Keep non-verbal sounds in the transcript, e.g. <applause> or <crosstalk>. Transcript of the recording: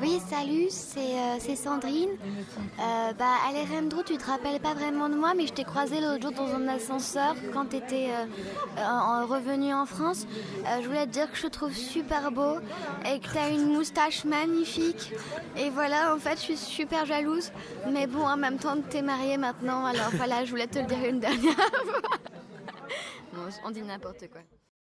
Oui, salut, euh, c'est Sandrine. Euh, bah, Alejandro, tu te rappelles pas vraiment de moi, mais je t'ai croisé l'autre jour dans un ascenseur quand tu étais euh, euh, revenu en France. Je voulais te dire que je te trouve super beau et que tu as une moustache magnifique. Et voilà, en fait, je suis super jalouse. Mais bon, en même temps, tu es mariée maintenant, alors voilà, je voulais te le dire une dernière <laughs> fois. on dit n'importe quoi.